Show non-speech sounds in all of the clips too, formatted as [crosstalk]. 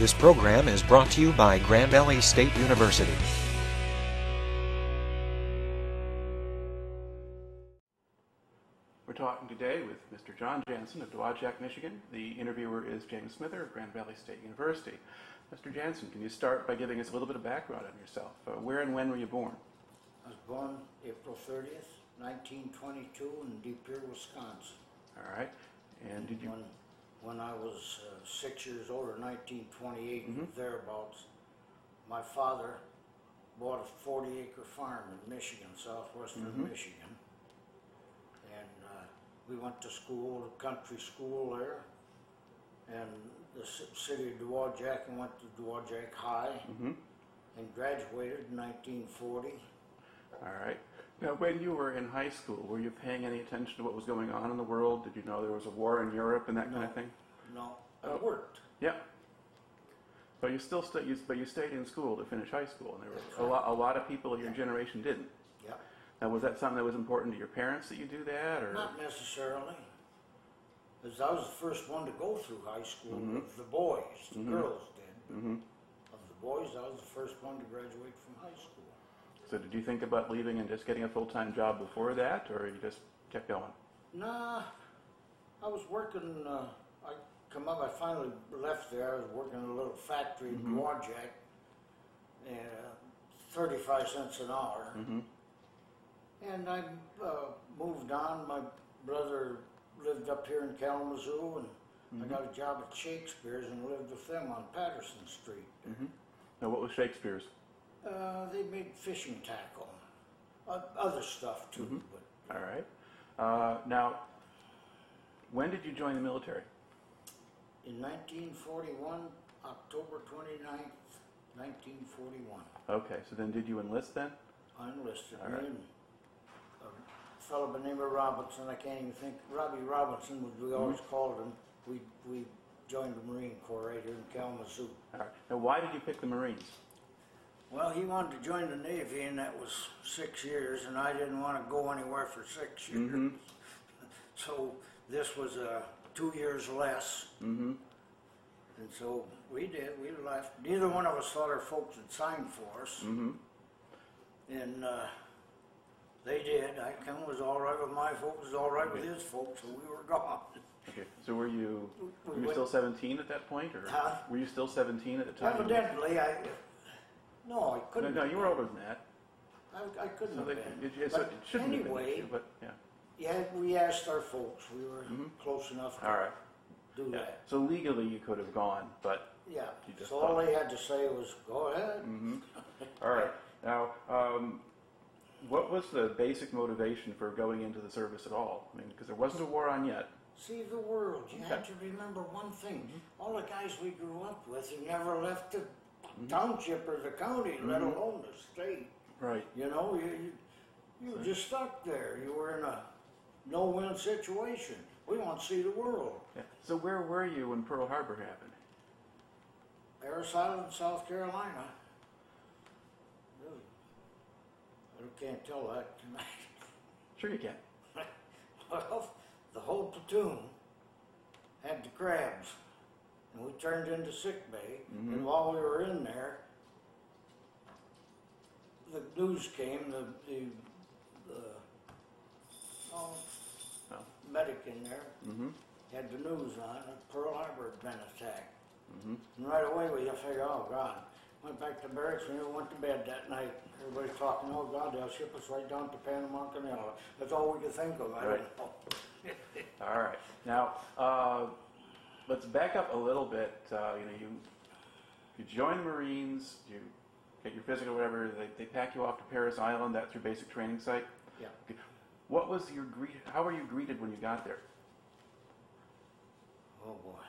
This program is brought to you by Grand Valley State University. We're talking today with Mr. John Janssen of Dowagiac, Michigan. The interviewer is James Smither of Grand Valley State University. Mr. Janssen, can you start by giving us a little bit of background on yourself? Uh, where and when were you born? I was born April 30th, 1922 in De Pere, Wisconsin. All right. And did you? When, when I was uh, six years old, or 1928, Mhm. thereabouts, my father bought a 40-acre farm in Michigan, southwestern Mhm. Michigan. And uh, we went to school, country school there, and the city of Dowagiac, and went to Dowagiac High, hmm and graduated in 1940. All right. Now, when you were in high school, were you paying any attention to what was going on in the world? Did you know there was a war in Europe and that kind of thing? No, I Oh. worked. Yeah. But you still sta you, but you stayed in school to finish high school, and there were a lot, a lot of people of your generation didn't. Yeah. Now, was that something that was important to your parents that you do that, or? Not necessarily. Because I was the first one to go through high school Mhm. of the boys. The Mhm. girls did. hmm Of the boys, I was the first one to graduate from high school. So did you think about leaving and just getting a full-time job before that, or you just kept going? Nah, I was working, uh, I come up, I finally left there. I was working in a little factory in Mhm. Dowagiac, and uh, 35 cents an hour. hmm And I uh, moved on. My brother lived up here in Kalamazoo, and I Mhm. got a job at Shakespeare's and lived with them on Patterson Street. hmm Now, what was Shakespeare's? Uh, they made fishing tackle, uh, other stuff too. Mhm. But All right. Uh, now, when did you join the military? in 1941, October 29th, 1941, Okay, so then did you enlist then? I enlisted. All Me and a fellow by the name of Robinson, I can't even think, Robbie Robinson, we always Mm-hmm. called him. We we joined the Marine Corps right here in Kalamazoo. All right. Now, why did you pick the Marines? Well, he wanted to join the Navy, and that was six years, and I didn't want to go anywhere for six years. Mhm. [laughs] So this was uh, two years less, hmm and so we did. We left. Neither one of us thought our folks had signed for us, hmm and uh, they did. I come was all right with my folks, was all right with his folks, so we were [laughs] gone. Okay. So were you We were you went- still 17 at that point, or Huh? were you still 17 at the time? Evidently, I no, I No, couldn't. no, have you were older than that. I, I couldn't So have they, been. it, But it shouldn't have been an anyway, issue, but yeah. Yeah, we asked our folks. We were Mhm. close enough to All right. do Yeah. that. So legally you could have gone, but Yeah. You just So all thought- they had to say was, "Go ahead." hmm all right. Now, um, what was the basic motivation for going into the service at all? I mean, because there wasn't a war on yet. See the world. You have Okay. to remember one thing. Mm-hmm. All the guys we grew up with, you never left the township or the county, let Mhm. alone the state. Right. You know, you you, you were just stuck there. You were in a no-win situation. We want to see the world. Yeah. So where were you when Pearl Harbor happened? Parris Island, South Carolina. Really, I can't tell that tonight. [laughs] Sure you can. Well, the whole platoon had the crabs, and we turned into sick bay. Mhm. And while we were in there, the news came. The the, the oh, Oh. medic in there Mm-hmm. had the news on. that Pearl Harbor had been attacked, Mm-hmm. and right away we figured, oh God. Went back to barracks. and We went to bed that night. Everybody's talking, oh God, they'll ship us right down to Panama Canal. That's all we could think of. I Right. don't know. [laughs] All right. Now, uh, let's back up a little bit. Uh, you know, you you join the Marines, you get your physical, whatever. They, they pack you off to Parris Island. That's your basic training site. Yeah. Okay. What was your greet? How were you greeted when you got there? Oh boy.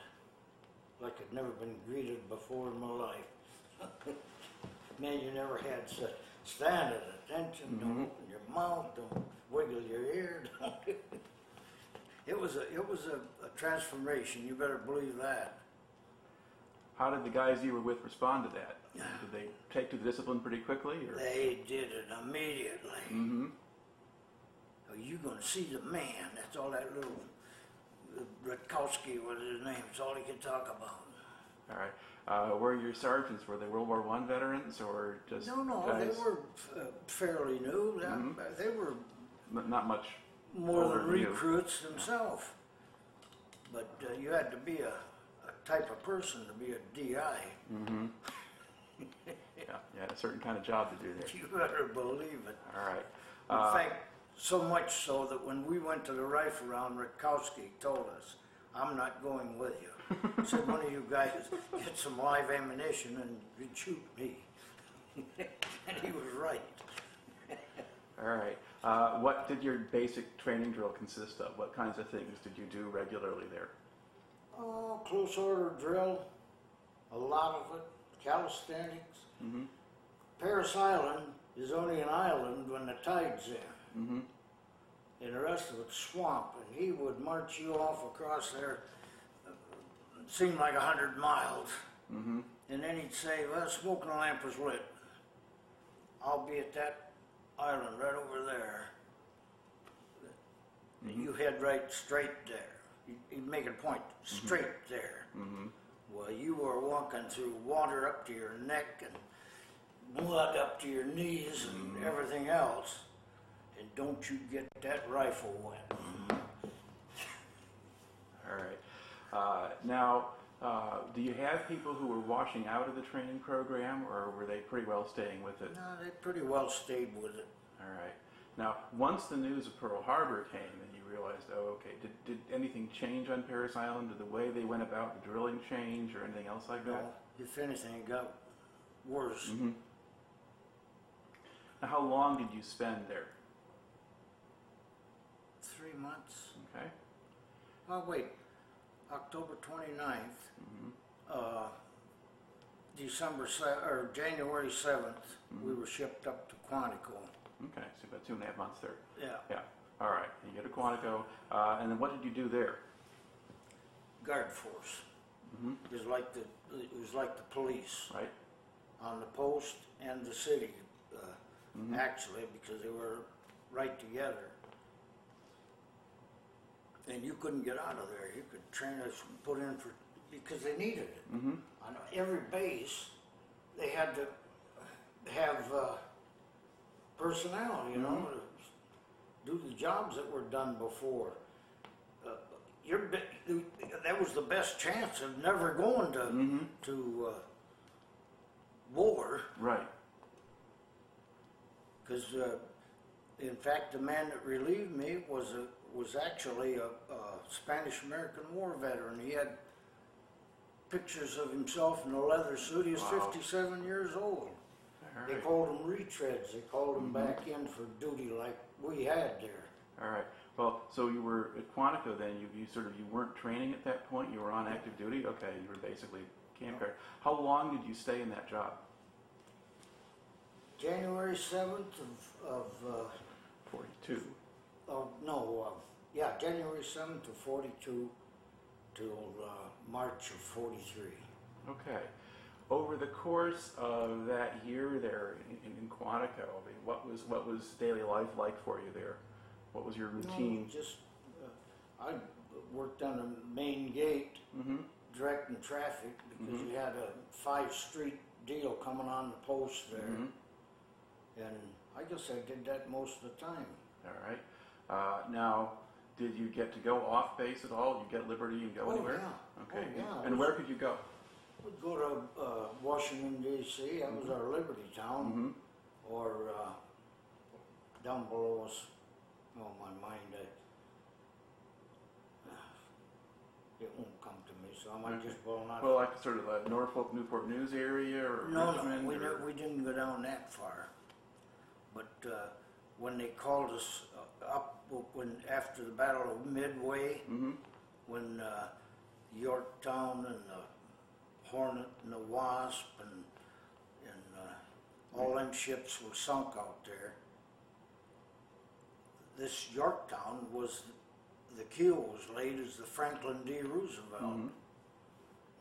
Like I'd never been greeted before in my life. [laughs] Man, you never had to stand at attention, don't Mhm. open your mouth, don't wiggle your ear. [laughs] It was a it was a, a transformation, you better believe that. How did the guys you were with respond to that? Did they take to the discipline pretty quickly? Or? They did it immediately. Mm-hmm. Oh, you gonna see the man. That's all that little Rutkowski was his name. That's all he could talk about. All right. Uh, were your sergeants, were they World War One veterans or just No, no, guys, they were uh, fairly new. Uh, Mhm. They were not much? More than recruits themselves. But uh, you had to be a, a type of person to be a DI. Mm-hmm. [laughs] yeah, you had a certain kind of job to do there. You better believe it. All right. In Uh, fact, so much so that when we went to the rifle round, Rutkowski told us, I'm not going with you. He said, one of you guys get some live ammunition and you'd shoot me. [laughs] and he was right. all right. Uh, what did your basic training drill consist of? What kinds of things did you do regularly there? Oh, close order drill, a lot of it, calisthenics. Mm-hmm. Parris Island is only an island when the tide's in. Mm-hmm. and the rest of it's swamp. And he would march you off across there, uh, it seemed like a hundred miles. Mm-hmm. And then he'd say, well, the smoking lamp is lit. I'll be at that island right over there. Mhm. You head right straight there. He'd make a point, straight there. Mm-hmm. Well, you were walking through water up to your neck and blood up to your knees and everything else. And don't you get that rifle wet. [laughs] All right. Uh, now, uh, do you have people who were washing out of the training program, or were they pretty well staying with it? No, they pretty well stayed with it. All right. Now, once the news of Pearl Harbor came, and you realized, oh, okay, did, did anything change on Parris Island? Did the way they went about the drilling change, or anything else like No, that? if anything, it got worse. Mm-hmm. Now, how long did you spend there? Three months. Okay. Oh, wait. October 29th, Mm-hmm. uh, December se- or January 7th, we Mhm. were shipped up to Quantico. Okay, so about two and a half months there. Yeah, Yeah. All right. You go to Quantico, uh, and then what did you do there? guard force. Mm-hmm. It was like the it was like the police Right. on the post and the city, uh, Mhm. actually, because they were right together. And you couldn't get out of there. You could train us, and put in for because they needed it. Mm-hmm. on every base, they had to have uh, personnel, you know, to do the jobs that were done before. Uh, that was the best chance of never going to Mm-hmm. to uh, war, Right. because uh, in fact, the man that relieved me was a was actually a, a Spanish American War veteran. He had pictures of himself in a leather suit. He was Wow. 57 years old. All They called them retreads. They called them Mhm. back in for duty like we had there. All right. Well, so you were at Quantico then. You, you sort of you weren't training at that point. You were on active duty. Okay, you were basically camp guard. How long did you stay in that job? January 7th of, of, uh, Forty-two. Oh, no, uh, yeah, January 7th to 42 till uh, March of 43. Okay. Over the course of that year there in, in Quantico, I mean, what was what was daily life like for you there? What was your routine? No, just, uh, I worked on the main gate Mm-hmm. directing traffic because Mhm. you had a five street deal coming on the post there. Mm-hmm. And I guess I did that most of the time. All right. Uh, now, did you get to go off base at all? Did you get liberty and go Oh, anywhere? yeah. Okay. Oh, yeah. And where could you go? We'd go to uh, Washington D.C. That was our Liberty town, Mm-hmm. or uh, down below us. Oh, my mind, I, it won't come to me, so I might Okay. just well not. Well, like sort of the Norfolk, Newport News area, or no, Richmond, we, or- we didn't go down that far. But uh, when they called us uh, up, when after the Battle of Midway, Mhm. when uh, Yorktown and the Hornet and the Wasp and and uh, all them ships were sunk out there. This Yorktown was the keel was laid as the Franklin D. Roosevelt. Mhm.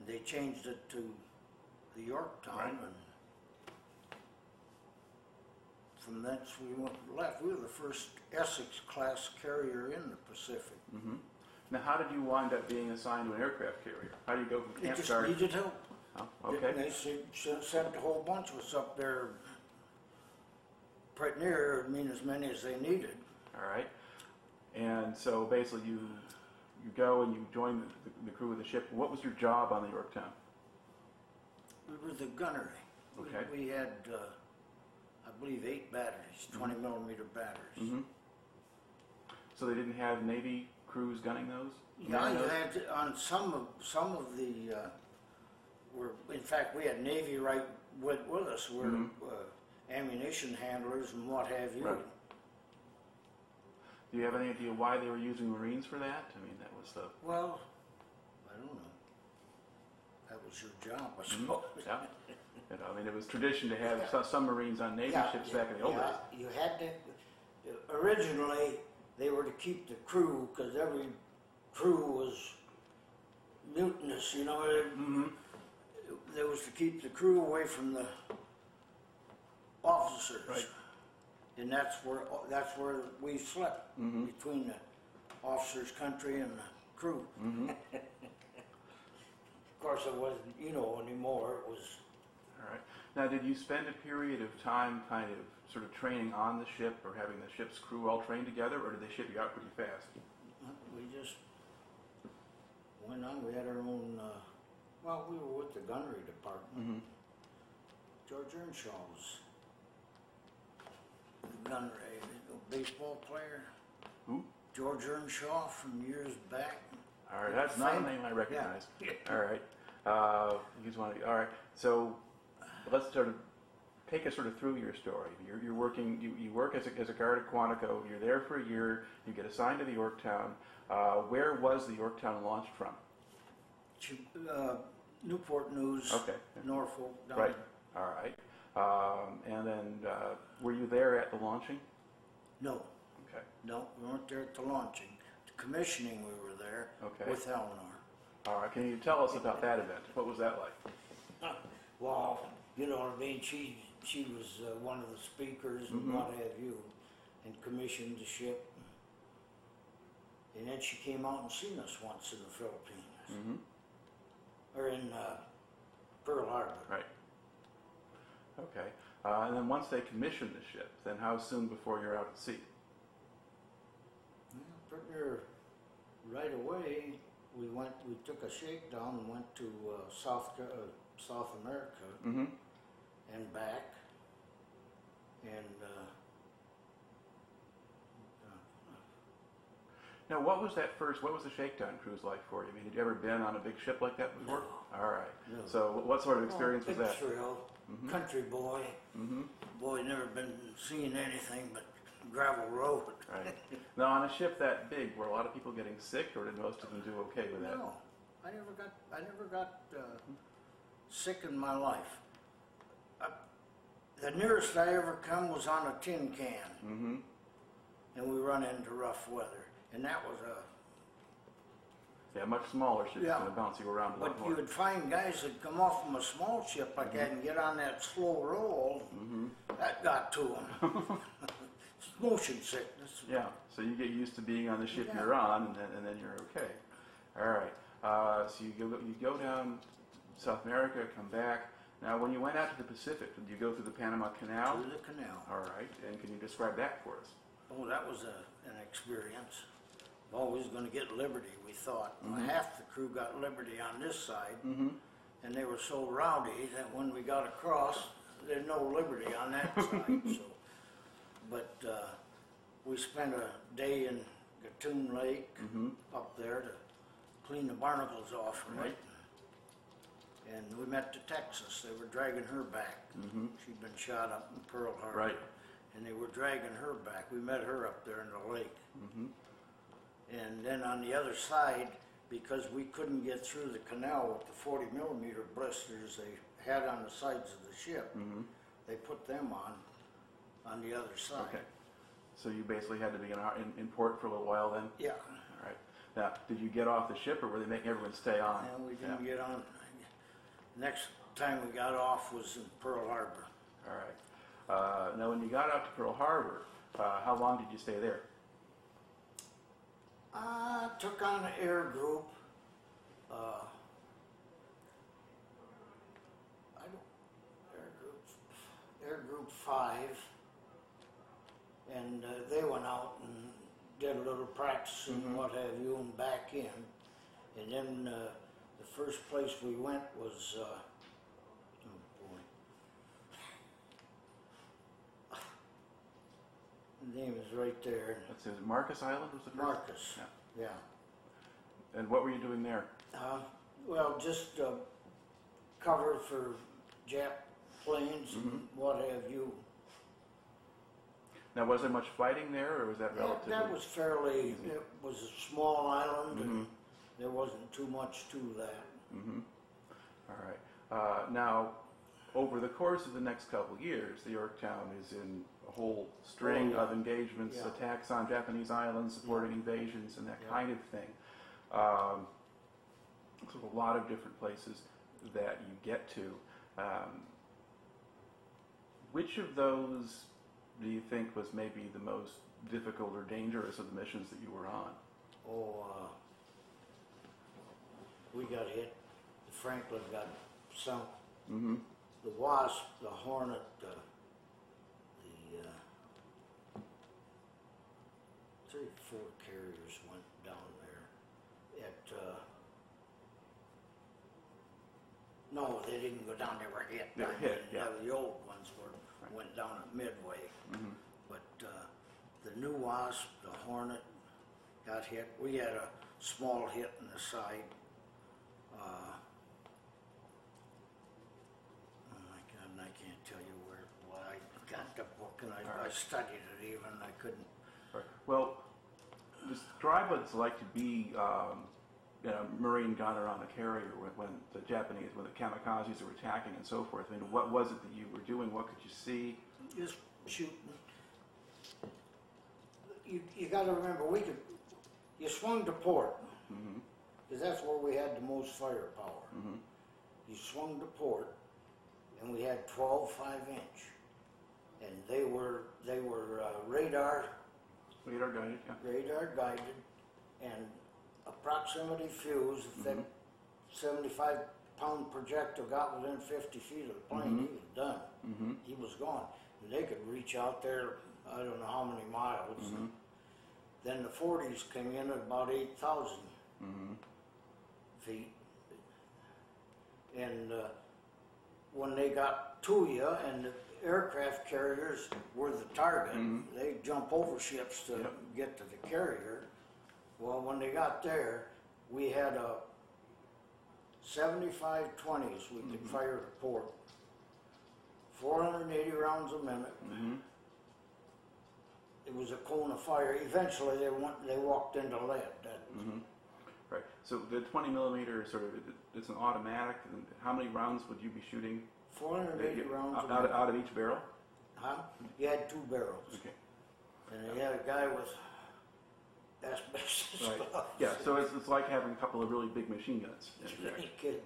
They changed it to the Yorktown Right. and from thence we went left. We were the first Essex class carrier in the Pacific. Mhm. Now, how did you wind up being assigned to an aircraft carrier? How do you go from camp just guard? needed help. Oh, okay. They sent, sent a whole bunch of us up there, pretty near, I mean, as many as they needed. All right. And so basically, you you go and you join the, the, crew of the ship. What was your job on the Yorktown? We were the gunnery. We- Okay. We had, uh, I believe, eight batteries, twenty millimeter batteries. Mhm. So they didn't have Navy crews gunning those. Yeah, you had, to- on some of, some of the, uh, were, in fact, we had Navy right with, with us, were Mhm. uh, ammunition handlers and what have you. Right. Do you have any idea why they were using Marines for that? I mean, that was the Well, I don't know. That was your job, I Mhm. suppose. yeah. [laughs] You know, I mean, it was tradition to have su- some Marines on Navy Yeah, ships yeah, back in the old yeah, days. You had to, originally, they were to keep the crew, because every crew was mutinous, you know, it- Mm-hmm. there was to keep the crew away from the officers. Right. And that's where, that's where we slept, Mhm. between the officers' country and the crew. Mm-hmm. [laughs] Of course, it wasn't, you know, anymore, it was, All right. Now, did you spend a period of time kind of sort of training on the ship or having the ship's crew all trained together, or did they ship you out pretty fast? we just went on, we had our own, uh, well, we were with the gunnery department. Mm-hmm. George Earnshaw was the gunnery, a baseball player. Who? George Earnshaw from years back. All right, that's not a name I recognize. Yeah. All right. Uh, you just want to, all right. So let's sort of take us sort of through your story. You're, you're working, you, you work as a, as a guard at Quantico. You're there for a year. You get assigned to the Yorktown. Uh, where was the Yorktown launched from? Uh, Newport News, Okay. Norfolk, down Right. All right. Um, and then uh, were you there at the launching? No, Okay. no, we weren't there at the launching. The commissioning, we were there Okay. with Eleanor. All right. Can you tell us about that event? What was that like? [laughs] Well, you know what I mean, she, she was uh, one of the speakers and Mhm. what have you, and commissioned the ship. And then she came out and seen us once in the Philippines, Mm-hmm. or in uh, Pearl Harbor. Right. Okay. Uh, and then once they commissioned the ship, then how soon before you're out at sea? Near right away, we went, we took a shakedown and went to uh, South, uh, South America Mm-hmm. And back. And, uh, Now, what was that first? What was the shakedown cruise like for you? I mean, had you ever been on a big ship like that before? No. All right. No. So, what sort of experience was big that? thrill, Mhm. country boy, Mm-hmm. boy never been seeing anything but gravel road. Right. now, on a ship that big, were a lot of people getting sick, or did most of them do okay with that? No, I never got, I never got uh, sick in my life. The nearest I ever come was on a tin can, Mm-hmm. and we run into rough weather, and that was a. Yeah, much smaller ship. Yeah. going to bounce you around a But lot you would find guys that come off from a small ship like that and get on that slow roll. Mm-hmm. That got to them. [laughs] Motion sickness. Yeah. So you get used to being on the ship Yeah. you're on, and then and then you're okay. All right. Uh, so you go you go down South America, come back. Now, when you went out to the Pacific, did you go through the Panama Canal? Through the canal. All right. And can you describe that for us? Oh, that was a, an experience. Always going to get Liberty, we thought. Well, Mhm. half the crew got Liberty on this side, Mm-hmm. and they were so rowdy that when we got across, there's no Liberty on that [laughs] side. So, but uh, we spent a day in Gatun Lake Mm-hmm. up there to clean the barnacles off from Right. it. And we met the Texas. They were dragging her back. Mm-hmm. She'd been shot up in Pearl Harbor. Right. And they were dragging her back. We met her up there in the lake. Mm-hmm. And then on the other side, because we couldn't get through the canal with the 40 millimeter blisters they had on the sides of the ship, Mm-hmm. they put them on on the other side. Okay. So you basically had to be in, our- in, in port for a little while then? Yeah, All right. Now, did you get off the ship, or were they making everyone stay on? and we didn't get on. Next time we got off was in Pearl Harbor. All right. Uh, now, when you got out to Pearl Harbor, uh, how long did you stay there? I took on an air group. Uh, I don't, air group, air group five, and uh, they went out and did a little practice mm-hmm. and mm -hmm. what have you, and back in, and then uh, first place we went was, uh, oh boy. The name is right there, Let's it Marcus Island was the first? Marcus, Yeah. yeah. And what were you doing there? Uh, well, just uh, cover for Jap planes and what have you. Now, was there much fighting there, or was that relatively? that was fairly, it was a small island and Mhm. There wasn't too much to that. Mm-hmm. All right. Uh, now, over the course of the next couple of years, the Yorktown is in a whole string Oh, yeah. of engagements, Yeah. attacks on Japanese islands, supporting invasions, and that Yeah. kind of thing. Um, so a lot of different places that you get to. Um, which of those do you think was maybe the most difficult or dangerous of the missions that you were on? Oh, uh, we got hit. The Franklin got sunk. Mm-hmm. The Wasp, the Hornet, uh, the uh, three, four carriers went down there. At uh, no, they didn't go down. They were hit. They were hit, yeah. The old ones were Right. went down at Midway, Mm-hmm. but uh, the new Wasp, the Hornet, got hit. We had a small hit in the side. Uh, Oh my God, and I can't tell you where, well, I got the book and I, I studied it even, I couldn't, Right. Well, describe what it's like to be um, you know, Marine gunner on a carrier when, when the Japanese, when the kamikazes were attacking and so forth. I mean, what was it that you were doing? What could you see? just shooting. You, you gotta remember, we could, you swung to port, Mm-hmm. Cause that's where we had the most firepower. Mm-hmm. You swung to port, and we had twelve five inch. And they were, they were uh, radar, Radar guided, yeah. radar guided, and a proximity fuse, if that seventy-five pound projectile got within fifty feet of the plane, he was done. Mm-hmm. He was gone. And they could reach out there, I don't know how many miles. Mm-hmm. Then the forties came in at about eight thousand Mm-hmm. Feet. And, uh, when they got to you and the aircraft carriers were the target, Mhm. they jump over ships to Yep. get to the carrier. Well, when they got there, we had a seventy-five twenties we could Mhm. fire to port. Four hundred and eighty rounds a minute. Mm-hmm. It was a cone of fire. Eventually, they went, they walked into lead. That, Mm-hmm. Right. So the 20 millimeter sort of, it- it's an automatic. And how many rounds would you be shooting? four hundred and eighty rounds a out, out of each barrel? Huh? You had two barrels. Okay. And you had a guy with asbestos [laughs] Right. stuff. Yeah. So it's, it's like having a couple of really big machine guns. [laughs] You ain't kidding.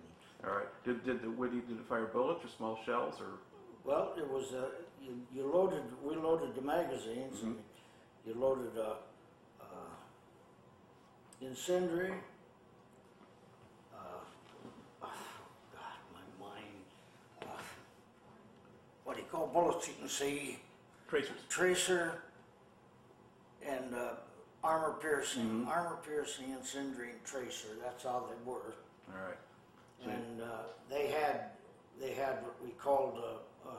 All right. Did did the you, did it fire bullets or small shells or? Well, it was, uh, you, you loaded, we loaded the magazines and you loaded, uh, uh, incendiary. Uh, oh, God, my mind. Uh, what do you call bullets you can see? Tracers. tracer and uh, armor piercing, Mhm. armor piercing, and tracer. That's how they were. All right. So- And uh, they had they had what we called a, uh,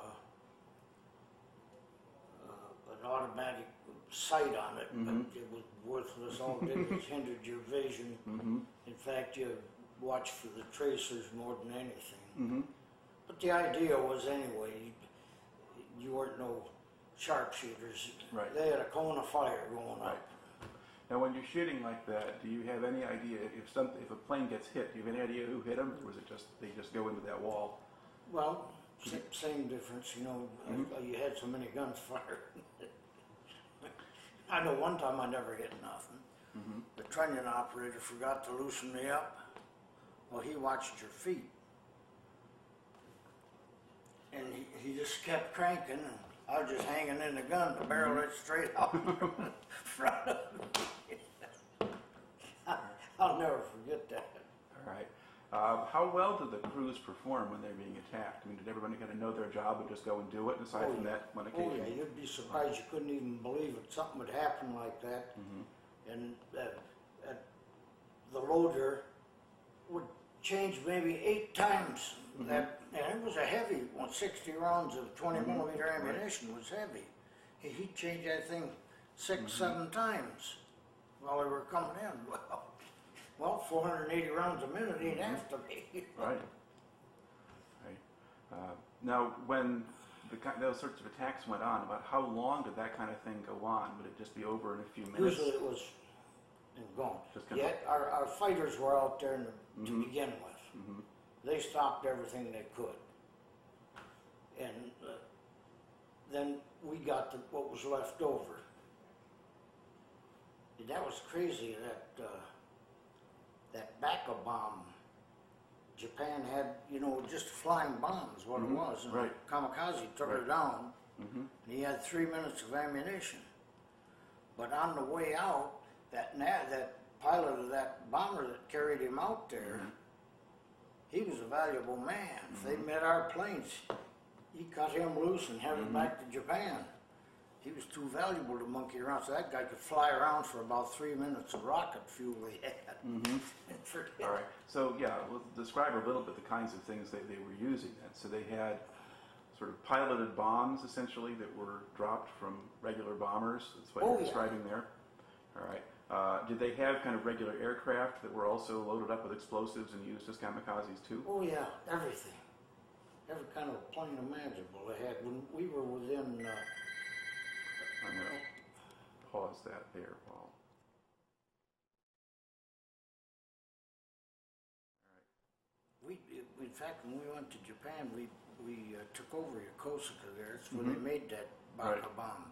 uh, an automatic sight on it, Mhm. but it was worthless. All it did was [laughs] hindered your vision. Mm-hmm. In fact, you watch for the tracers more than anything. Mm-hmm. But the idea was anyway, you, weren't no sharpshooters. Right. They had a cone of fire going Right. up. Now, when you're shooting like that, do you have any idea if some if a plane gets hit? Do you have any idea who hit them, or is it just they just go into that wall? Well, sa- same difference, you know, Mhm. uh, you had so many guns [laughs] fired. I know one time I never hit nothing. Mm-hmm. The trunnion operator forgot to loosen me up. Well, he watched your feet. And he, he just kept cranking, and I was just hanging in the gun, the barrel Mm-hmm. went straight out [laughs] in front of me. [laughs] I'll never forget that. All right. Uh, how well did the crews perform when they're being attacked? I mean, did everybody kind of know their job and just go and do it? Aside Oh, from yeah. that one Oh, occasion. yeah, you'd be surprised, you couldn't even believe it, something would happen like that. Mm-hmm. And that, that, the loader would change maybe eight times Mm-hmm. that, and it was a heavy one. Sixty rounds of twenty Mm-hmm. millimeter ammunition was heavy. He, he'd change that thing six, Mm-hmm. seven times while they were coming in. [laughs] Well, well, four hundred and eighty rounds a minute ain't Mm-hmm. have to be. [laughs] Right. Right. Uh, now, when the, those sorts of attacks went on, about how long did that kind of thing go on? Would it just be over in a few minutes? Usually it was and gone. Just Yet our, our fighters were out there in the, to Mhm. begin with. Mhm. They stopped everything they could. And uh, then we got the, what was left over. And that was crazy that uh, that Baka bomb. Japan had, you know, just flying bombs, what Mhm. it was. And Right. Kamikaze took Right. her down Mhm. and he had three minutes of ammunition. But on the way out, that na- that pilot of that bomber that carried him out there, he was a valuable man. If they met our planes, he cut him loose and headed back to Japan. He was too valuable to monkey around, so that guy could fly around for about three minutes of rocket fuel he had. [laughs] Mhm. Forget All right. So yeah, well, describe a little bit the kinds of things they, they were using then. So they had sort of piloted bombs essentially that were dropped from regular bombers. That's what Oh, you're yeah. describing there. All right. Uh, did they have kind of regular aircraft that were also loaded up with explosives and used as kamikazes too? Oh yeah, everything. Every kind of plane imaginable they had. When we were within uh, I'm going to pause that there, Paul. We, in fact, when we went to Japan, we, we uh, took over Yokosuka there. That's where they made that Baka Right. bomb.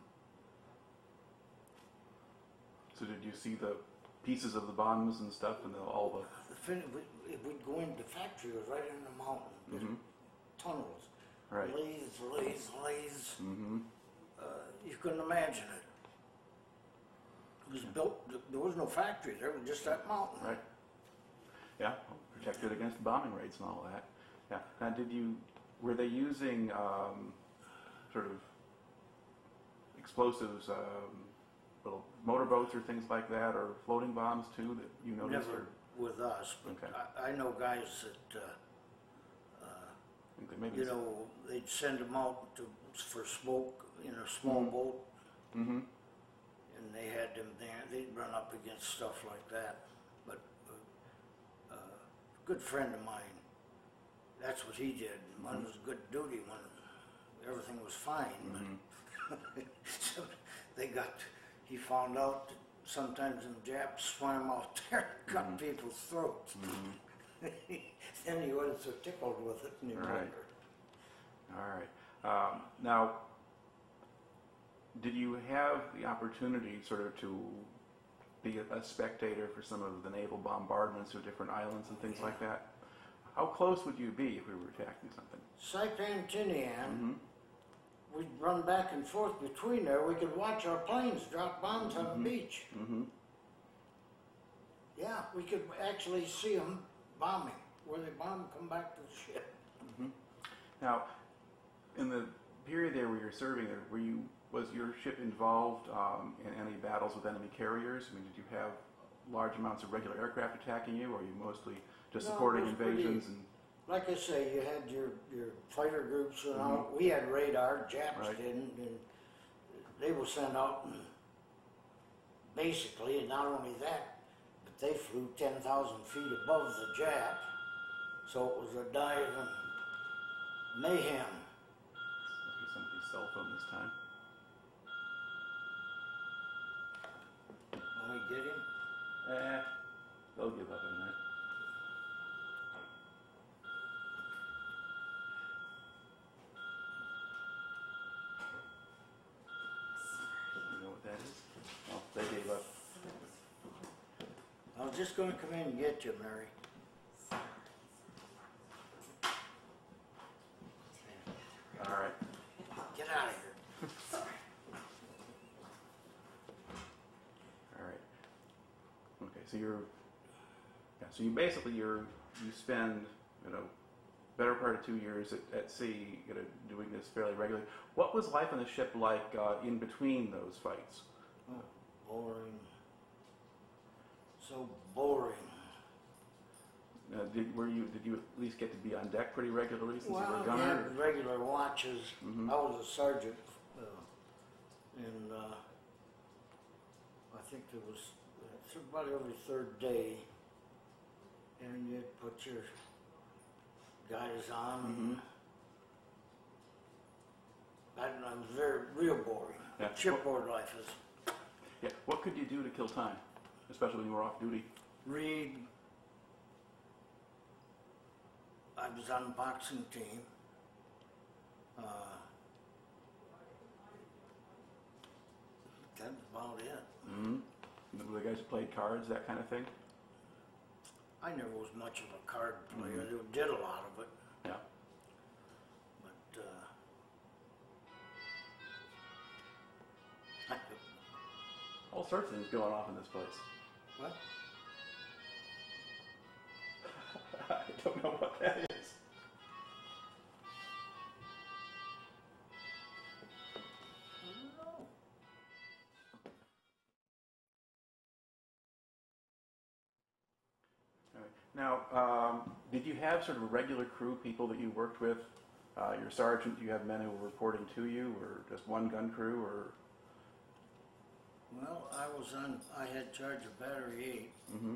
So did you see the pieces of the bombs and stuff and the, all the? The fin- we, we'd go into the factory, it was right in the mountain. Mhm. Tunnels. Right. Lathes, lathes, lathes. Mm-hmm. Uh, you couldn't imagine it. It was built, there was no factory there, it was just that mountain. Right. Yeah, protected against bombing raids and all that. Yeah. Now, did you? Were they using um, sort of explosives, um, motorboats or things like that, or floating bombs too that you noticed? Never Or with us, but Okay. I, I know guys that, uh, that maybe. you know, they'd send them out to, for smoke in a small Mhm. boat, Mm-hmm. and they had them there. They'd run up against stuff like that. But uh, uh, a good friend of mine, that's what he did. One was a good duty when everything was fine. But [laughs] so they got, he found out that sometimes the Japs swam out [laughs] there and cut people's throats. [laughs] then he wasn't so tickled with it any Right. All right. Um, now, did you have the opportunity sort of to be a, spectator for some of the naval bombardments of different islands and things like that? How close would you be if we were attacking something? Saipan Tinian, Mm-hmm. We'd run back and forth between there. We could watch our planes drop bombs on the beach. Mm-hmm. Yeah, we could actually see them bombing. Where they bomb, come back to the ship. Now, in the period there where you're serving there, were you was your ship involved um, in any battles with enemy carriers? I mean, did you have large amounts of regular aircraft attacking you, or are you mostly just No, it supporting was pretty- invasions and Like I say, you had your, your fighter groups and all. We had radar, Japs Mm-hmm. Right. didn't, and they were sent out and basically, and not only that, but they flew 10,000 feet above the Jap, so it was a dive and mayhem. Be somebody's cell phone this time. When we get him, Eh, they'll give up in a minute. I was just going to come in and get you, Mary. All right. Get out of here. All right. Okay, so you're, yeah, so you basically you're you spend, you know, better part of two years at, at sea, you know, doing this fairly regularly. What was life on the ship like uh, in between those fights? Oh, boring. So boring. Uh, did were you did you at least get to be on deck pretty regularly since you were a gunner? had regular watches. Mhm. I was a sergeant, uh, and uh, I think it was about every third day, and you'd put your guys on. I don't know, it was very real boring. Yeah. Shipboard life is Yeah. What could you do to kill time, especially when you were off duty? read. I was on the boxing team. Uh, that's about it. Mm-hmm. Were the guys who played cards, that kind of thing? I never was much of a card player. Mhm. I did a lot of it, Yeah. but uh, [laughs] All sorts of things going off in this place. What? [laughs] I don't know what that is. Now, um, did you have sort of regular crew, people that you worked with? Uh, your sergeant, do you have men who were reporting to you, or just one gun crew, or? Well, I was on. I had charge of battery eight, Mm-hmm.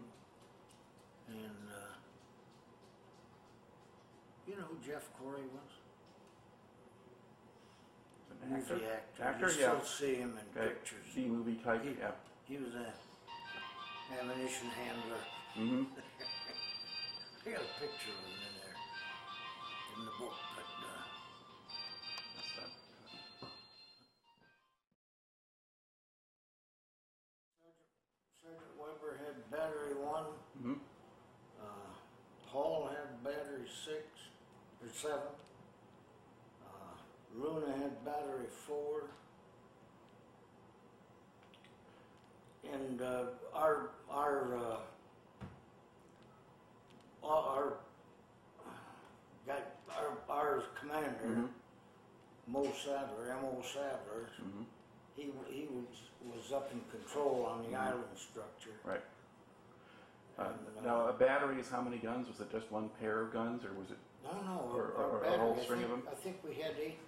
and uh, you know who Jeff Corey was? An actor? movie actor. Actor, you yeah. still see him in Okay. pictures. Movie type, He- yeah. He was a ammunition handler. Mm-hmm. [laughs] I got a picture of him in there in the book, 7. Uh, Luna had battery 4. And uh, our, our, uh, our, got our, our commander, mm -hmm. Mo Sadler, M.O. Sadler, mm -hmm. he, he was, was up in control on the mm -hmm. island structure. Right. Uh, now, uh, a battery is how many guns? Was it just one pair of guns, or was it no, no, Or- our, or- a battery, whole I string of think, them? I think we had eight,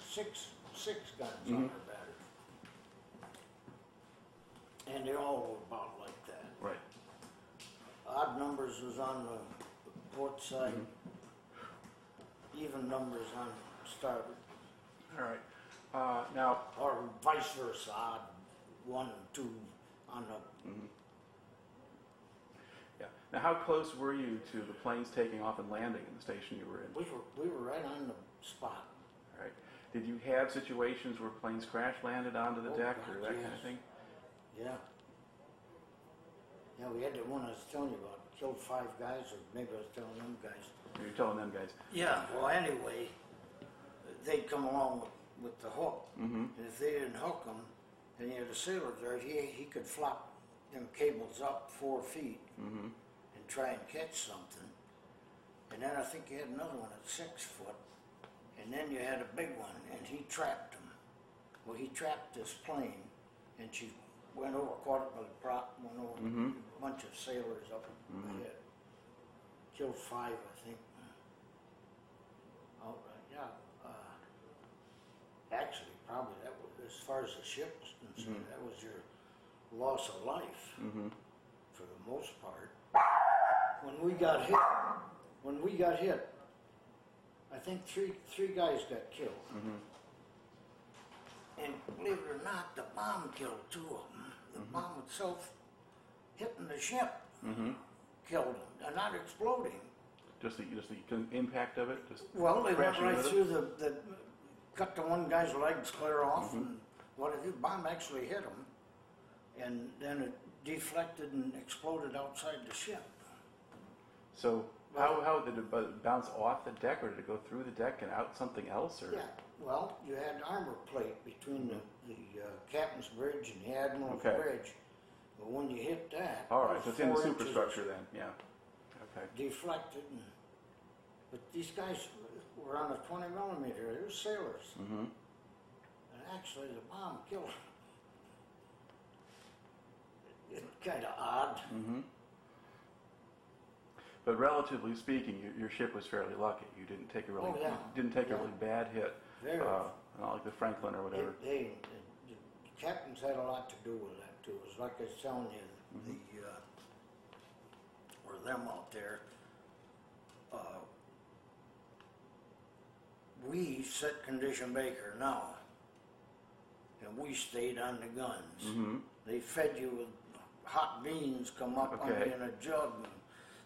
six, six guns on Mhm. our battery. And they all were about like that. Right. Odd numbers was on the port side, Mm-hmm. even numbers on starboard, All right. Uh, now, or vice versa, odd one and two on the, mhm. yeah. Now, how close were you to the planes taking off and landing in the station you were in? we were, we were right on the spot. All right. Did you have situations where planes crash landed onto the Oh, deck God, or that kind of thing? Yeah. Yeah, we had the one I was telling you about, killed five guys, or maybe I was telling them guys. You're telling them guys. Yeah, well, anyway, they'd come along with, with the hook, Mm-hmm. and if they didn't hook them, then you had a sailor there, he, he could flop them cables up four feet Mm-hmm. and try and catch something. And then I think you had another one at six foot, and then you had a big one, and he trapped them. Well, he trapped this plane, and she went over, caught it by the prop, went over, Mhm. a bunch of sailors up Mhm. ahead. Killed five, I think. All right, yeah. Uh, actually, probably that was, as far as the ship was concerned, Mhm. that was your loss of life Mm-hmm. for the most part. When we got hit, when we got hit, I think three three guys got killed. Mm-hmm. And believe it or not, the bomb killed two of them. The Mhm. bomb itself hitting the ship Mm-hmm. killed them. They're not exploding. Just the just the impact of it. Just Well, they went right through the, the, cut the one guy's legs clear off, Mhm. and what if the bomb actually hit him, and then it deflected and exploded outside the ship. so. How, how did it bu- bounce off the deck, or did it go through the deck and out something else, or? Yeah, well, you had an armor plate between the, the uh, captain's bridge and the admiral's Okay. bridge. But when you hit that, All right, so it's in the four inches- superstructure then. Yeah. Okay. deflected. And, but these guys were on a 20 millimeter. They were sailors. Mm-hmm. And actually, the bomb killed them. It's kind of odd. Mm-hmm. But relatively speaking, your, your ship was fairly lucky. You didn't take a really Oh, yeah. didn't take a really bad hit. Very. Uh, not like the Franklin or whatever. They, they, the captains had a lot to do with that too. It's like I was telling you, Mm-hmm. the uh, or them out there. Uh, we set condition baker now, and we stayed on the guns. Mm-hmm. They fed you with hot beans, come up on Okay. in a jug and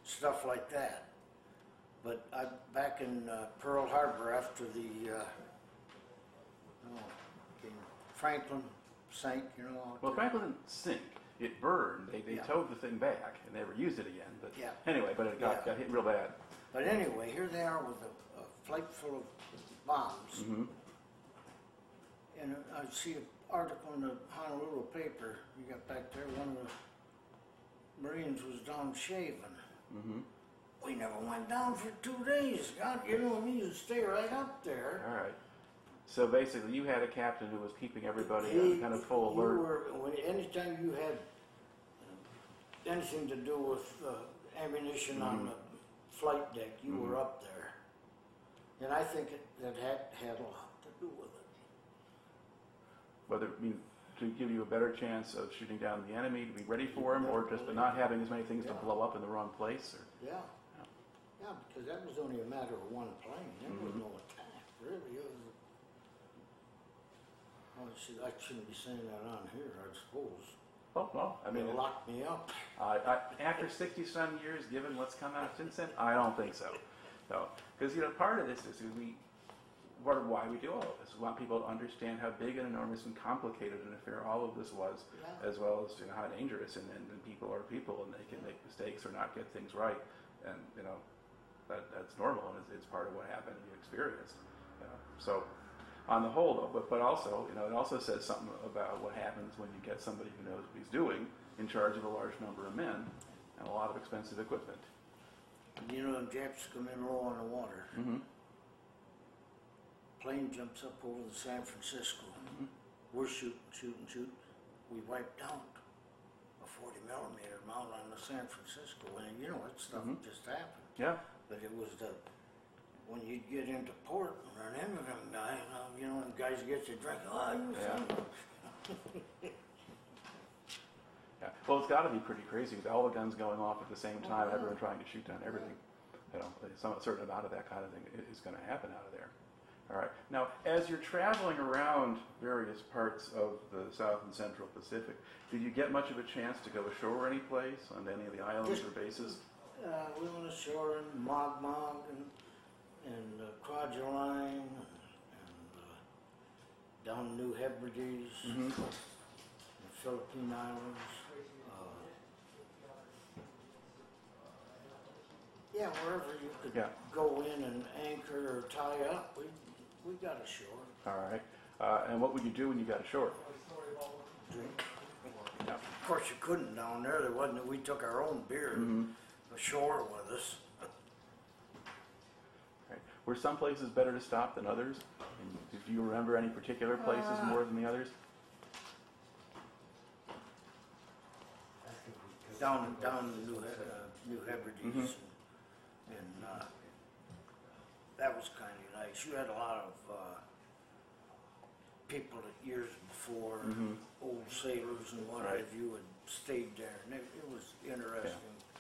stuff like that. But I back in uh, Pearl Harbor after the uh, oh, Franklin sank, you know. Well. Franklin didn't sink. It burned. They, they Yeah. towed the thing back and never used it again. But Yeah. anyway, but it got, Yeah. got hit real bad. But anyway, here they are with a, a flight full of bombs. Mm-hmm. And I see an article in the Honolulu paper, you got back there, one of the Marines was down shaving. Mm-hmm. We never went down for two days. God, you know, used to stay right up there. All right. So basically, you had a captain who was keeping everybody He- on kind of full you alert. were- when, anytime you had uh, anything to do with uh, ammunition on Mm-hmm. the flight deck, you were up there. And I think it, that had, had a lot to do with it. Whether I mean to give you a better chance of shooting down the enemy, to be ready for him, or just not having as many things to blow up in the wrong place. Or, Yeah. Yeah, because that was only a matter of one plane. There was Mhm. no attack, really. It was, oh, I, should, I shouldn't be saying that on here, I suppose. oh no, I mean, They locked me up. I, I, after 60 some years, given what's come out since then, I don't think so. So, because you know, part of this is we, part of why we do all of this. We want people to understand how big and enormous and complicated an affair all of this was, Yeah. as well as you know how dangerous and, and, and people are people and they can make mistakes or not get things right, and you know, that that's normal and it's, it's part of what happened and you experienced. You know? So, on the whole, though, but, but also, you know, it also says something about what happens when you get somebody who knows what he's doing in charge of a large number of men and a lot of expensive equipment. You know, them Japs come in low on the water. Mm-hmm. Plane jumps up over the San Francisco. We're shooting, shooting, shooting. We wiped out a 40 millimeter mount on the San Francisco. And you know, that stuff Mhm. just happened. Yeah. But it was the, when you get into port and run into them guys, you know, and guys get you drink, oh, you Yeah. son of a-" [laughs] [laughs] Yeah. Well, it's got to be pretty crazy with all the guns going off at the same time, yeah. everyone trying to shoot down everything. You know, some certain amount of that kind of thing is going to happen out of there. All right. Now, as you're traveling around various parts of the South and Central Pacific, did you get much of a chance to go ashore any place on any of the islands Just- or bases? Uh, we went ashore in Mogmog and, and uh, Kwajalein and, uh, down New Hebrides, Mm-hmm. the Philippine Islands. Uh, yeah, wherever you could Yeah. go in and anchor or tie up, we, we got ashore. All right. Uh, and what would you do when you got ashore? Drink. Yeah. Of course, you couldn't down there. There wasn't. We took our own beer Mm-hmm. ashore with us. Right. Were some places better to stop than others? And do you remember any particular places Uh, more than the others? down down in New He- uh, New Hebrides, Mhm. and, and uh, that was kind of nice. You had a lot of uh, people that years before, Mhm. old sailors and what Right. have you, had stayed there, and it, it was interesting.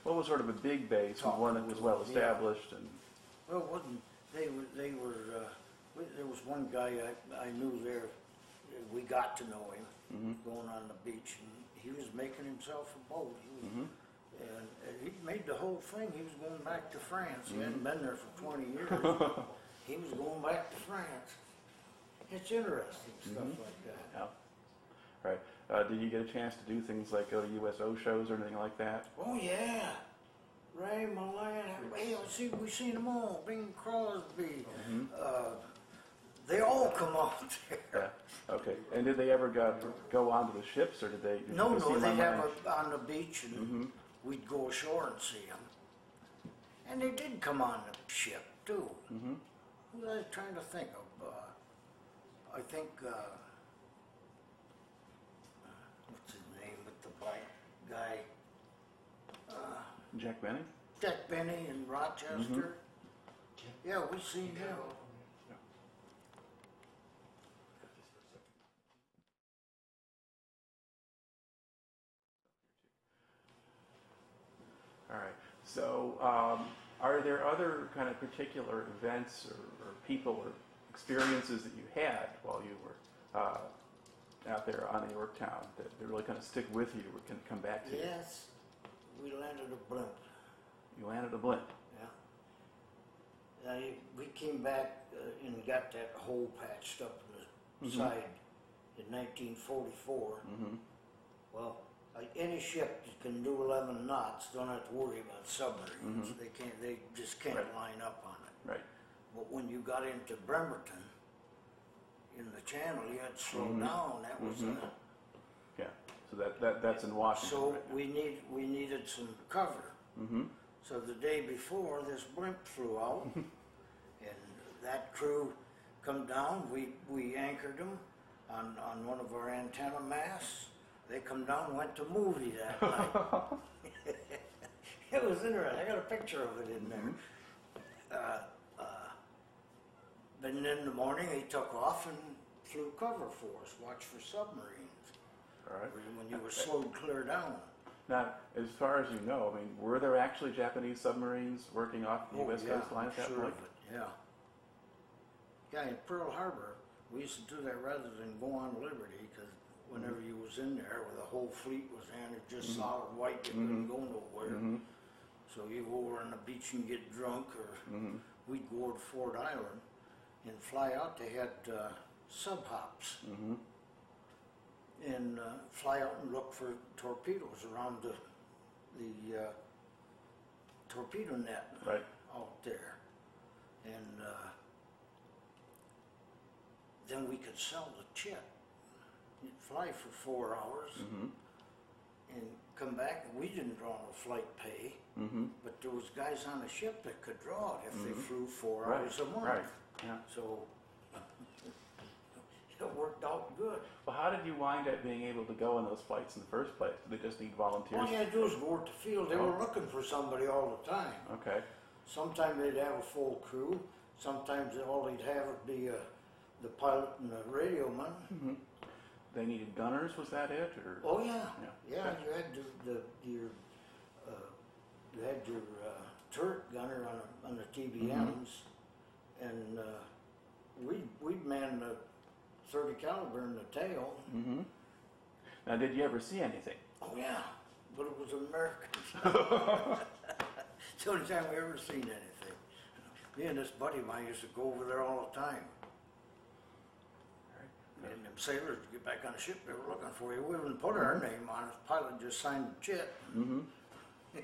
What was sort of a big base, and one that was well established, and Well, it wasn't they were they were uh, there was one guy I, I knew there. We got to know him Mhm. going on the beach, and he was making himself a boat. He was, Mhm. and, and he made the whole thing. He was going back to France. He Mm-hmm. hadn't been there for 20 years. [laughs] he was going back to France. It's interesting stuff Mhm. like that. yeah, right. Uh, did you get a chance to do things like go to USO shows or anything like that? Oh yeah, Ray. Hey, see, we seen them all. Bing Crosby. Mhm. Uh, they all come out there. Yeah. Okay. And did they ever go go onto the ships, or did they? Did you No, see no, them they have a, on the beach, and Mhm. we'd go ashore and see them. And they did come on the ship too. Mm-hmm. Who was I trying to think of? Uh, I think, uh, what's his name with the black guy? Uh, Jack Benny? Jack Benny in Rochester. Yeah, we seen him. All right. So, um, are there other kind of particular events or, or people or experiences that you had while you were uh, out there on the Yorktown that, that really kind of stick with you or can come back to you? Yes, we landed a blimp. You landed a blimp. Yeah. You- we came back uh, and got that hole patched up in the Mhm. side in 1944. Mm-hmm. Well, like any ship that can do 11 knots don't have to worry about submarines. Mhm. They can't. They just can't Right. line up on it. Right. But when you got into Bremerton, in the channel, you had to slow Mhm. down. That was a, Yeah. So that, that that's in Washington. so right we need we needed some cover. Mm-hmm. So the day before, this blimp flew out, and that crew come down. We we anchored them on on one of our antenna masts. They come down, and went to movie that night. [laughs] it was interesting. I got a picture of it in there. Uh, uh, but then in the morning, he took off and flew cover for us. Watch for submarines All right. when you were slowed clear down. Now, as far as you know, I mean, were there actually Japanese submarines working off the Oh, U.S. yeah, coastline at that sure point? of it, Yeah. Yeah, in Pearl Harbor, we used to do that rather than go on Liberty, because whenever Mm-hmm. you was in there, where the whole fleet was in, it just solid white, you couldn't go nowhere. Mm-hmm. So you go over on the beach and get drunk, or Mm-hmm. we'd go over to Ford Island and fly out. They had uh, sub hops. Mm-hmm. and uh, fly out and look for torpedoes around the the uh, torpedo net Right. out there, and uh, then we could sell the chip. You'd fly for four hours Mm-hmm. and come back. We didn't draw no flight pay, Mm-hmm. but there was guys on the ship that could draw it if they Mhm. flew four Right. hours a month. Right. Yeah. So [laughs] it worked out good. Well, how did you wind up being able to go on those flights in the first place? Did they just need volunteers? All you had to do was the field. They Oh. were looking for somebody all the time. Okay. Sometimes they'd have a full crew. Sometimes all they'd have would be uh, the pilot and the radio man. Mm-hmm. They needed gunners. Was that it? Or Oh yeah, Yeah. yeah. You had the, the your uh, you had your uh, turret gunner on a, on the TBMs, and uh, we we manned man the 30 caliber in the tail. Mm-hmm. Now, did you ever see anything? Oh yeah, but it was Americans. [laughs] it's the only time we ever seen anything. Me and this buddy of mine used to go over there all the time. And them sailors would get back on the ship, they were looking for you. We wouldn't put our name on it. The pilot just signed the chip. Mm-hmm. [laughs]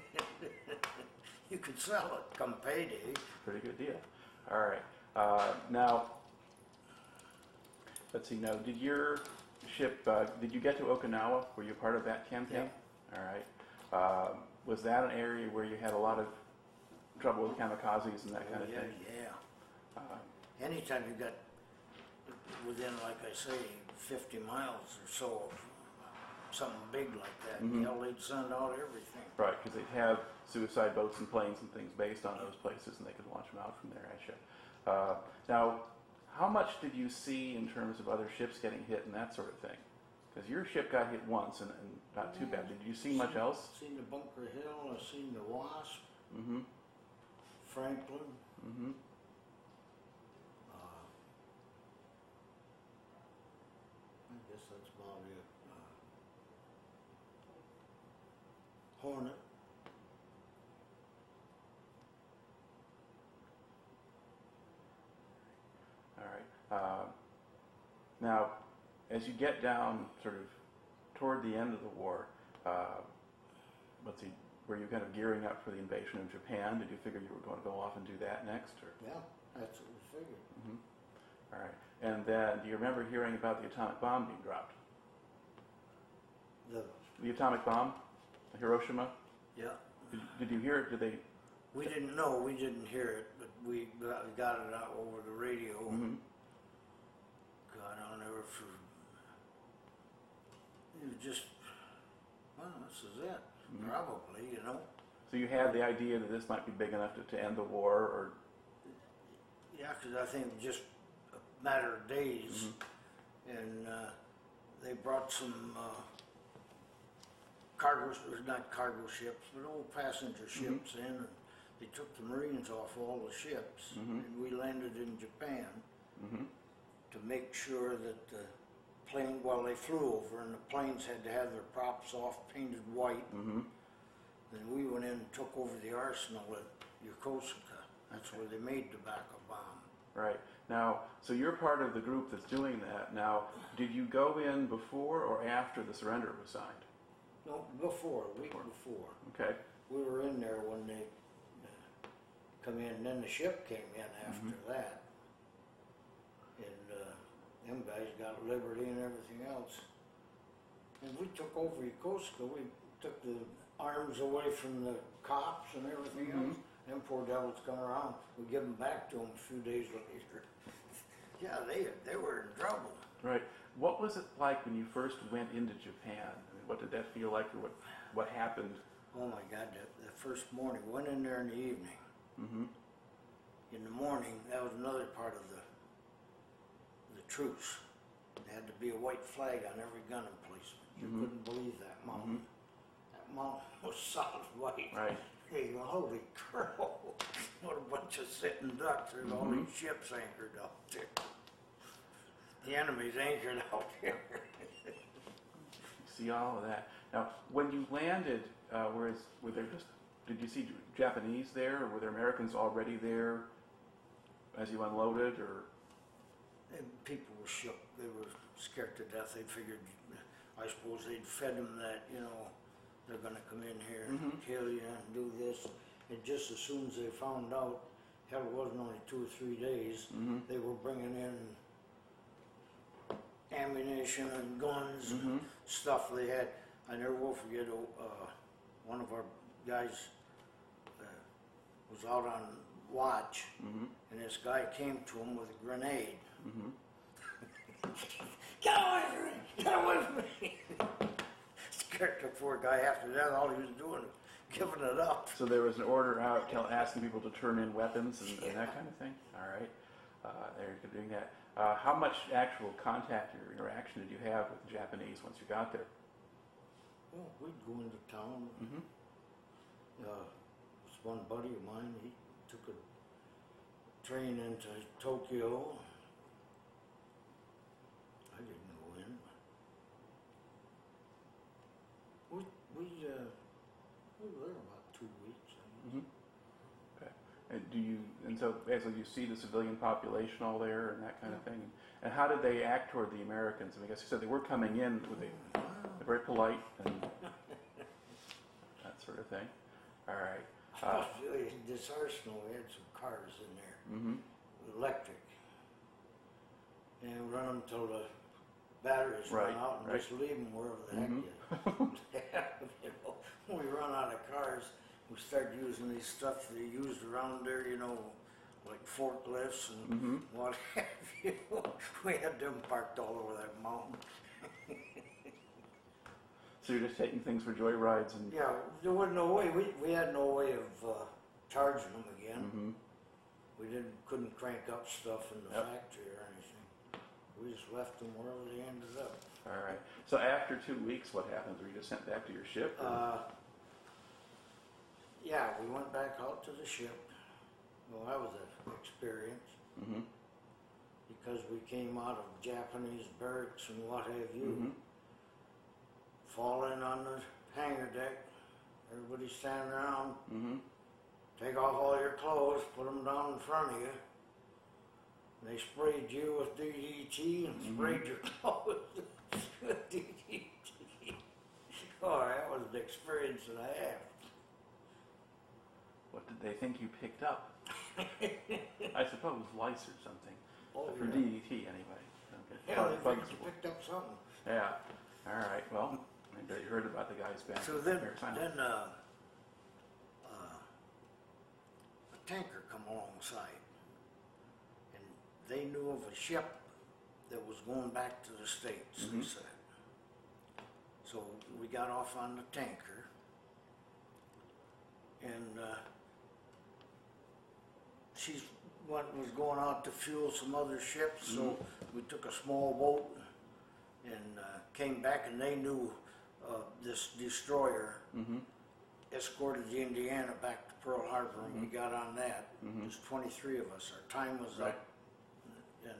You could sell it come payday. Pretty good deal. All right. Uh, now, let's see. Now, did your ship? Uh, did you get to Okinawa? Were you part of that campaign? All right. Um, was that an area where you had a lot of trouble with kamikazes and that kind of yeah, thing? yeah. Uh, Anytime you got within, like I say, 50 miles or so of something big like that, Mhm. hell, they'd send out everything. right, because they have suicide boats and planes and things based on those places, and they could launch them out from there. I should. Uh, now, how much did you see in terms of other ships getting hit and that sort of thing? Because your ship got hit once and, and not too bad. Did you see much else? Seen the Bunker Hill, I seen the Wasp, Mm-hmm. Franklin. Mm-hmm. Uh, I guess that's about it. Hornet. All right. Uh, now, as you get down sort of toward the end of the war, uh, let's see, were you kind of gearing up for the invasion of Japan? Did you figure you were going to go off and do that next? Or? Yeah, that's what we figured. Mm-hmm. All right. And then, do you remember hearing about the atomic bomb being dropped? The The atomic bomb, Hiroshima. yeah. Did, did you hear it? Did they We didn't know, we didn't hear it, but we got got it out over the radio. hmm God, I'll never. You just, well, this is it, Mhm. probably, you know. So you had the idea that this might be big enough to, to end the war, or Yeah, because I think just a matter of days, and uh, they brought some uh, cargo, not cargo ships, but old passenger ships in. And they took the Marines off all the ships, Mhm. and we landed in Japan hmm to make sure that the plane, well, they flew over, and the planes had to have their props off, painted white. hmm Then we went in and took over the arsenal at Yokosuka. That's where they made the tobacco bomb. right now. So you're part of the group that's doing that now. Did you go in before or after the surrender was signed? No, before, a week Before. Okay. We were in there when they uh, come in, and then the ship came in after Mm-hmm. that. And uh, them guys got Liberty and everything else. And we took over Yokosuka, we took the arms away from the cops and everything Mhm. else. Them poor devils come around, we give them back to them a few days later. [laughs] yeah, they, they were in trouble. Right. What was it like when you first went into Japan? What did that feel like, or what what happened? Oh my God, the, the first morning, went in there in the evening. hmm in the morning, that was another part of the the truce. There had to be a white flag on every gun emplacement. You Mhm. couldn't believe that mountain. That mountain [laughs] was solid white. Right. Hey, holy crow! [laughs] What a bunch of sitting ducks! There's all these ships anchored out there. The enemy's anchored [laughs] out there. See all of that. Now, when you landed, uh, whereas were there just did you see Japanese there, or were there Americans already there as you unloaded, or And people were shook. They were scared to death. They figured, I suppose they'd fed them that, you know, they're gonna come in here and Mhm. kill you and do this. And just as soon as they found out, hell, it wasn't only two or three days, Mhm. they were bringing in ammunition and guns and stuff they had. I never will forget, uh, one of our guys uh, was out on watch hmm and this guy came to him with a grenade. hmm [laughs] Get away from me! Get away from me! Scared the poor guy after that. All he was doing was giving it up. So there was an order out tell, asking people to turn in weapons and, and that kind of thing. All right, uh, they're doing that. Uh, how much actual contact or interaction did you have with the Japanese once you got there? Well, we'd go into town. hmm Uh, this one buddy of mine, he took a train into Tokyo. I didn't go in. We we uh, we were there about two weeks. I guess. hmm Okay. And do you so basically you see the civilian population all there and that kind of thing. And how did they act toward the Americans? I mean, I guess you said they were coming in. They they're very polite and [laughs] that sort of thing? All right. Uh, this arsenal, we had some cars in there, hmm electric. And run them till the batteries Right, run out and right. just leave them wherever the heck Mhm. you, [laughs] you know, when we run out of cars, we start using these stuff they used around there, you know, like forklifts and hmm what [laughs] have you. We had them parked all over that mountain. [laughs] So you're just taking things for joyrides and. Yeah, there was no way, we, we had no way of uh, charging them again. hmm We didn't, couldn't crank up stuff in the Yep. factory or anything. We just left them wherever they ended up. All right. So after two weeks, what happens? Were you just sent back to your ship? or- Uh, yeah, we went back out to the ship. Well, that was an experience Mhm. because we came out of Japanese barracks and what have you. Mhm. Fall in on the hangar deck. Everybody standing around. Mhm. Take off all your clothes, put them down in front of you. They sprayed you with DDT and Mhm. sprayed your [laughs] clothes with DDT. Oh, that was an experience that I had. What did they think you picked up? I suppose lice or something. Oh, For yeah. DDT anyway. Okay. Yeah, they bugs picked, picked up something. Yeah. All right. Well, maybe you heard about the guys back. So then, then uh, uh, tanker come alongside. And they knew of a ship that was going back to the States, they said. So we got off on the tanker. And uh, she's what was going out to fuel some other ships, so we took a small boat and uh, came back, and they knew uh, this destroyer escorted the Indiana back to Pearl Harbor, and we got on that. There's 23 of us. Our time was Right. up, and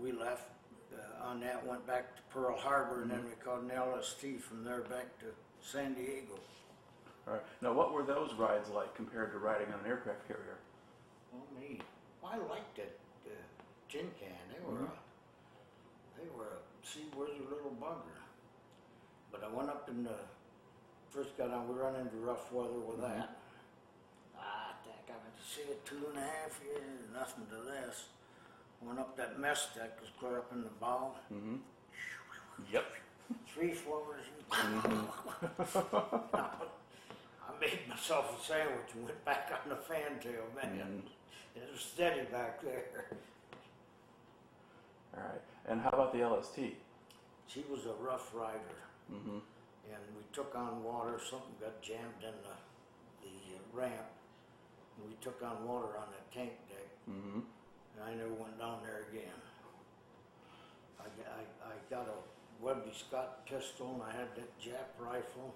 we left uh, on that. Went back to Pearl Harbor, and then we caught an LST from there back to San Diego. Right. Now, what were those rides like compared to riding on an aircraft carrier? Oh me, I liked uh, tin can. They were a, they were a seaworthy little bugger. But I went up and uh, first got on. We run into rough weather with that. Ah, think I went to see it two and a half years. Nothing to this. Went up that mess deck was clear up in the bow. Mm-hmm. Yep. Three floors. [laughs] I made myself a sandwich and went back on the fantail, man. It was steady back there. All right. And how about the LST? She was a rough rider, Mm-hmm. and we took on water. Something got jammed in the the uh, ramp, and we took on water on that tank deck. Mm-hmm. And I never went down there again. I I got a Webley Scott pistol, and I had that Jap rifle,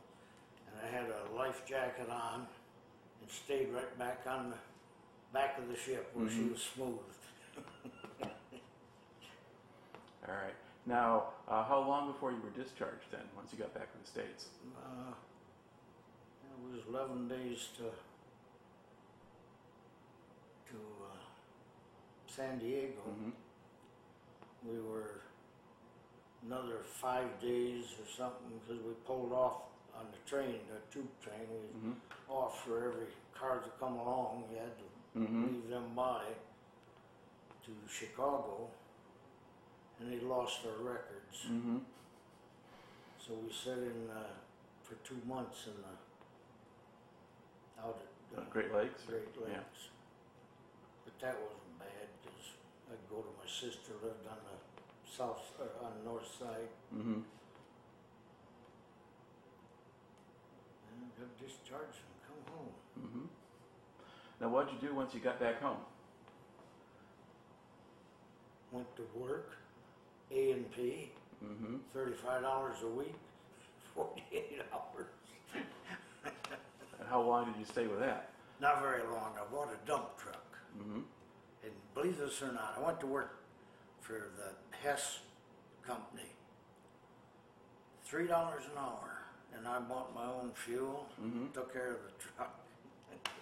and I had a life jacket on, and stayed right back on the back of the ship where she was smooth. [laughs] All right. Now, uh, how long before you were discharged then, once you got back to the States? Uh, it was 11 days to to uh, San Diego. Mm-hmm. We were another five days or something because we pulled off on the train, the tube train. We Mhm. off for every car to come along. We had to Mhm. leave them by to Chicago, and they lost our records. Mm-hmm. So we sat in uh, for two months in the out at uh, Great Lakes? Great Yeah. Lakes. But that wasn't bad because I'd go to my sister lived on the south or on the north side Got discharged and come home. Mm-hmm. Now, what'd you do once you got back home? Went to work, A and P, Mm-hmm. thirty-five dollars a week, forty-eight [laughs] hours. And how long did you stay with that? Not very long. I bought a dump truck. Mm-hmm. And believe this or not, I went to work for the Hess company. Three dollars an hour, and I bought my own fuel, Mhm. took care of the truck. [laughs]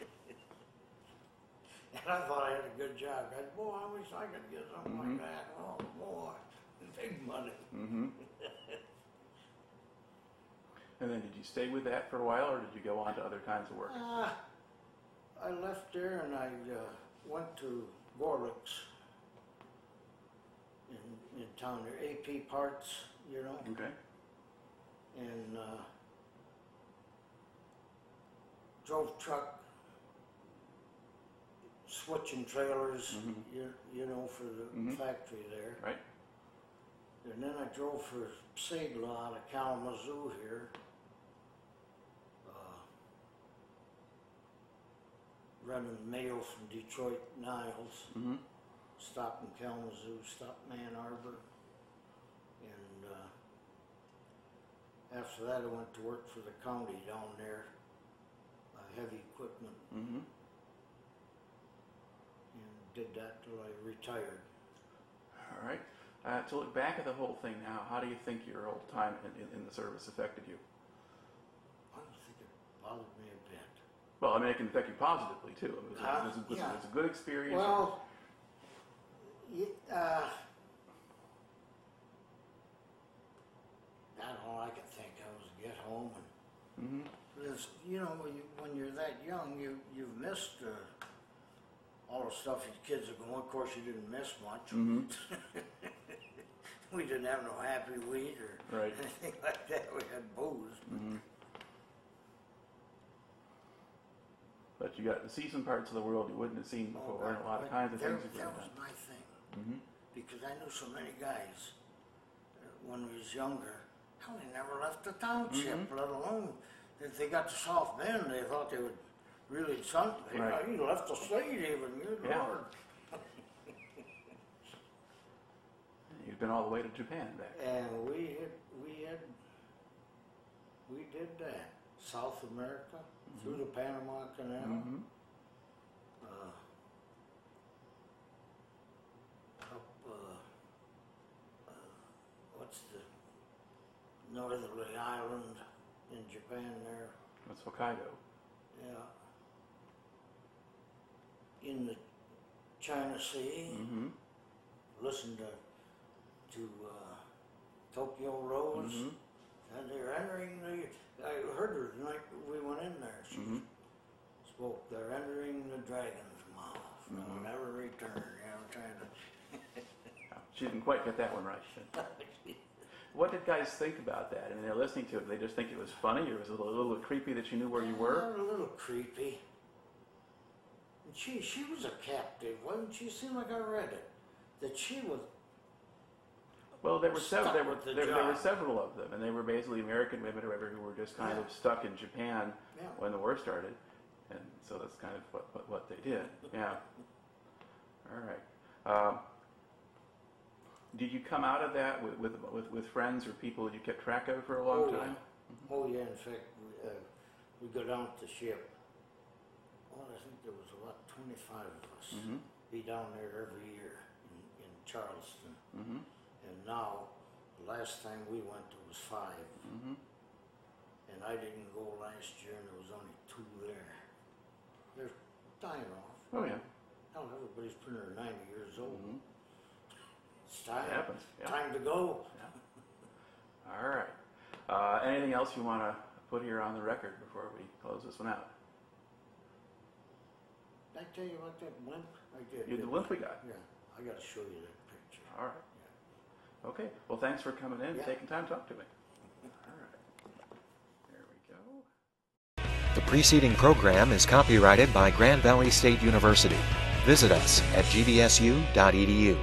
and I thought I had a good job. I said, boy, I wish I could get something Mhm. like that. Oh boy, [laughs] big money. Mm-hmm. [laughs] and then did you stay with that for a while, or did you go on to other kinds of work? Uh, I left there and I uh, went to Gorlick's in, in town there, AP Parts, you know. Okay. and uh, drove truck, switching trailers, Mhm. you, you know, for the Mhm. factory there. Right. And then I drove for Sigla out of Kalamazoo here. Uh, running mail from Detroit Niles Mm-hmm. stopped in Kalamazoo, stopped in Ann Arbor, and uh, after that I went to work for the county down there, heavy equipment, Mm-hmm. and did that till I retired. All right. Uh, to look back at the whole thing now, how do you think your old time in, in, in the service affected you? I don't think it bothered me a bit. Well, I mean, it can affect you positively too. It was, a- it was, a, was, Yeah. it was a good experience. Well, uh, I don't know. I could think I was get home and Mhm. Because, you know, when, you, when you're that young, you, you've missed uh, all the stuff your kids are going. Of course, you didn't miss much. Mhm. [laughs] we didn't have no happy wheat or Right. anything [laughs] like that. We had booze. Mhm. But you got to see some parts of the world you wouldn't have seen Oh, before, and a lot of kinds of there- things That was have my thing, done. because I knew so many guys uh, when we was younger, hell, they never left the township, Mm-hmm. let alone, if they got to South Bend, they thought they would really something. Right. You left the state even, good Yeah. lord. [laughs] You've been all the way to Japan back. And we had, we had, we did that, South America, through the Panama Canal. Mhm. uh, up, uh, uh, what's the northerly island in Japan there? That's Hokkaido. Yeah. In the China Sea, Mm-hmm. listen to to uh, Tokyo Rose, Mm-hmm. and they're entering the. I heard her the night we went in there. She Mhm. spoke. They're entering the dragon's mouth. They'll Mhm. never return. You know, trying to. [laughs] She didn't quite get that one right. [laughs] What did guys think about that? I mean, they're listening to it. They just think it was funny, or was it a little, creepy that you knew where you were? A little creepy. And she she was a captive, wasn't she? Seemed like I read it. That she was Well, there were several. There were the there, there were several of them, and they were basically American women or whatever who were just kind Yeah. of stuck in Japan Yeah. when the war started, and so that's kind of what what, what they did. Yeah. All right. Um, did you come out of that with, with with with friends or people that you kept track of for a long oh, time? Yeah. Oh yeah, in fact, we, uh, we go down to the ship. Well, I think there was about 25 of us. Mm-hmm. Be down there every year in, in Charleston. Mm-hmm. And now, the last time we went, there was five. Mm-hmm. And I didn't go last year, and there was only two there. They're dying off. Oh yeah. Hell, everybody's pretty near 90 years old. It's time. It happens. Yeah. Time to go. All right. Uh, anything else you want to put here on the record before we close this one out? Did I tell you about that blimp? I did. You the didn't limp we got. Yeah, I got to show you that picture. All right. Okay. Well, thanks for coming in, and Yeah. taking time to talk to me. All right. There we go. The preceding program is copyrighted by Grand Valley State University. Visit us at gvsu.edu.